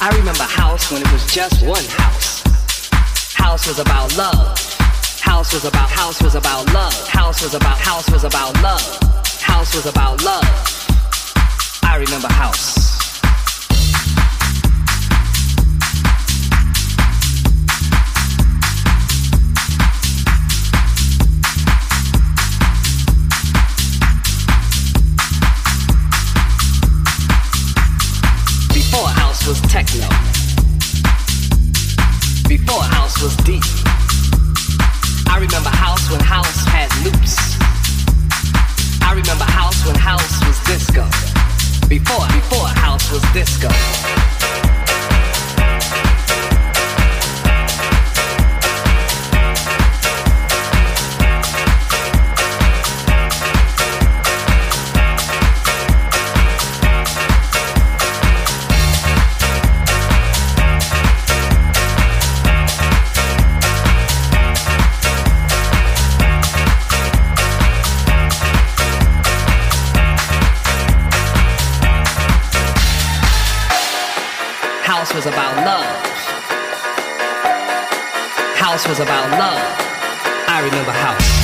I remember house when it was just one house. House was about love. House was about house was about love. House was about house was about love. House was about love. I remember house. Before house was techno. Before house was deep. I remember house when house had loops. I remember house when house was disco. Before, before house was disco. Was about love. House was about love. I remember house.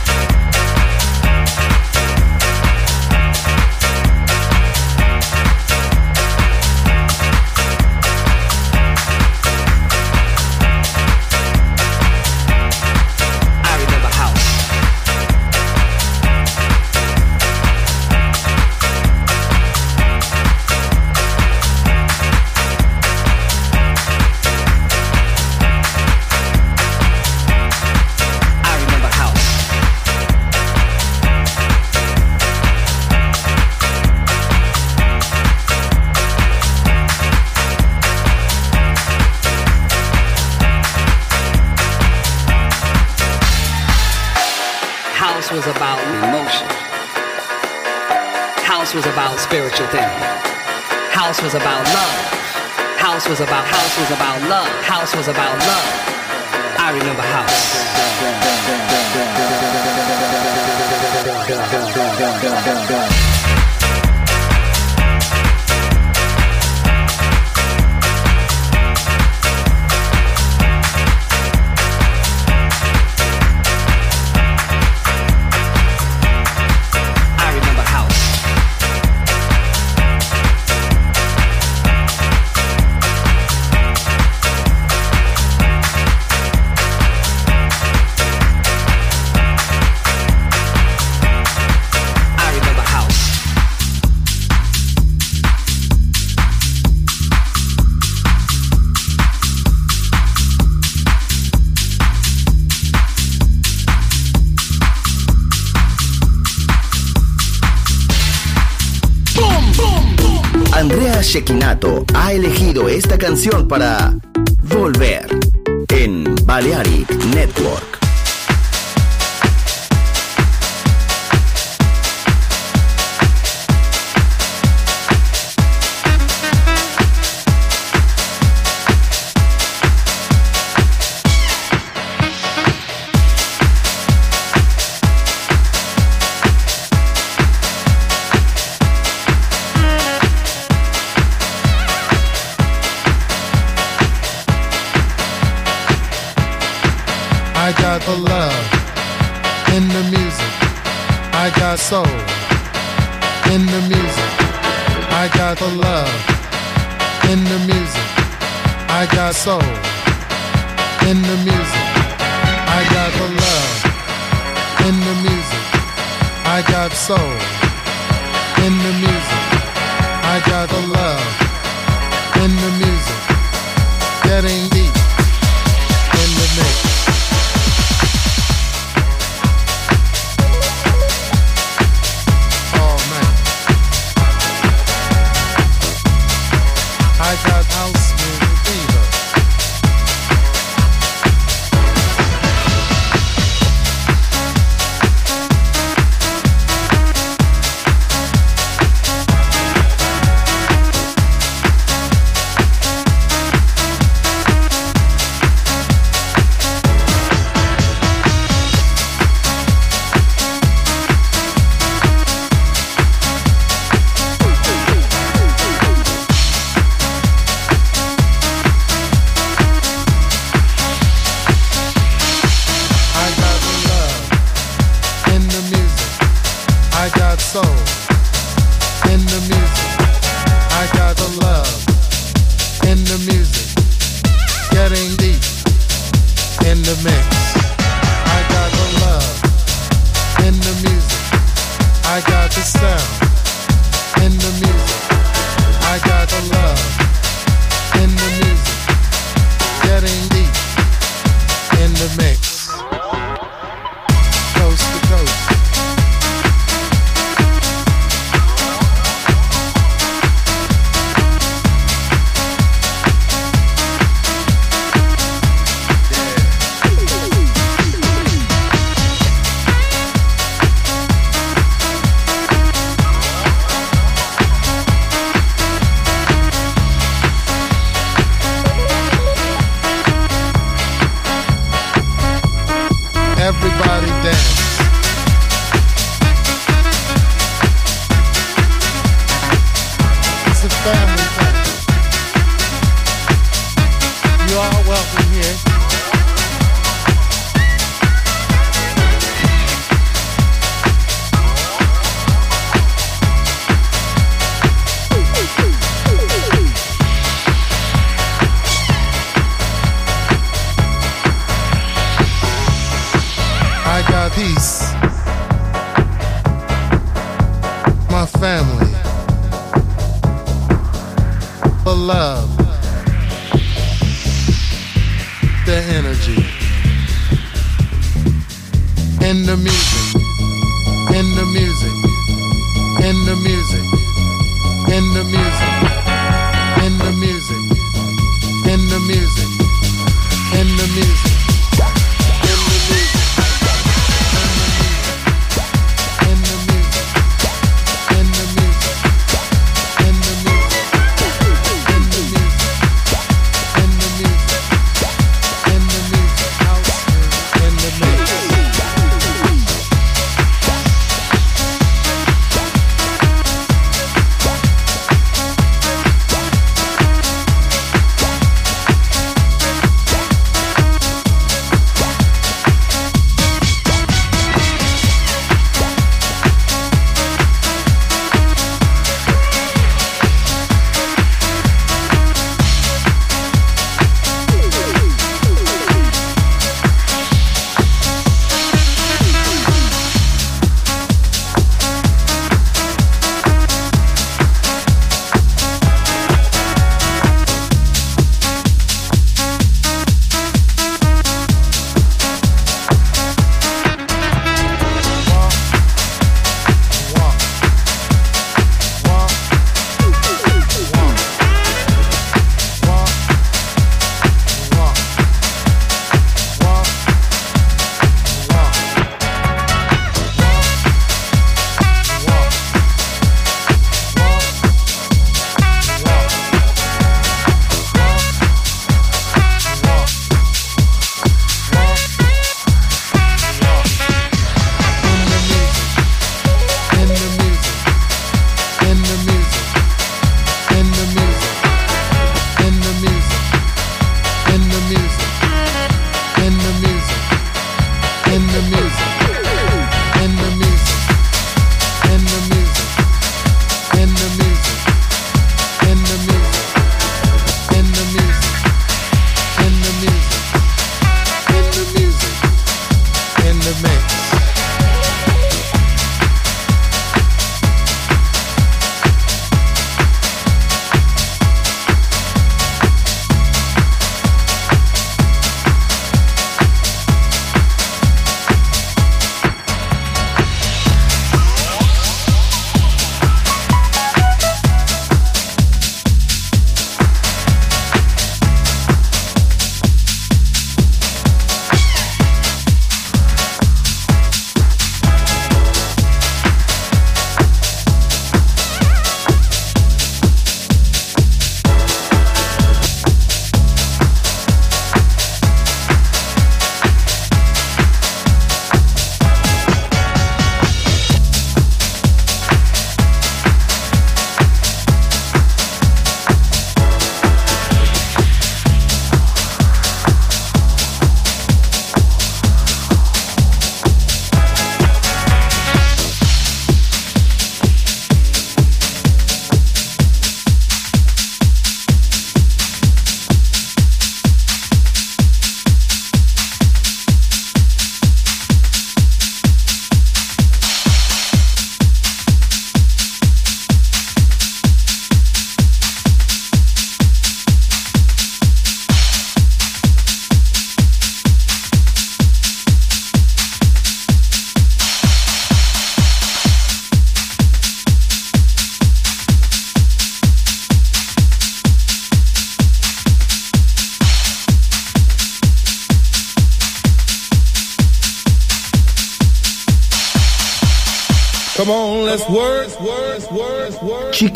House was about emotion. House was about spiritual thing. House was about love. House was about house was about love. House was about love. I remember house. esta canción para in the music. I got soul in the music. I got the love in the music. I got soul in the music. I got the love in the music. I got soul in the music. I got the love in the music. That ain't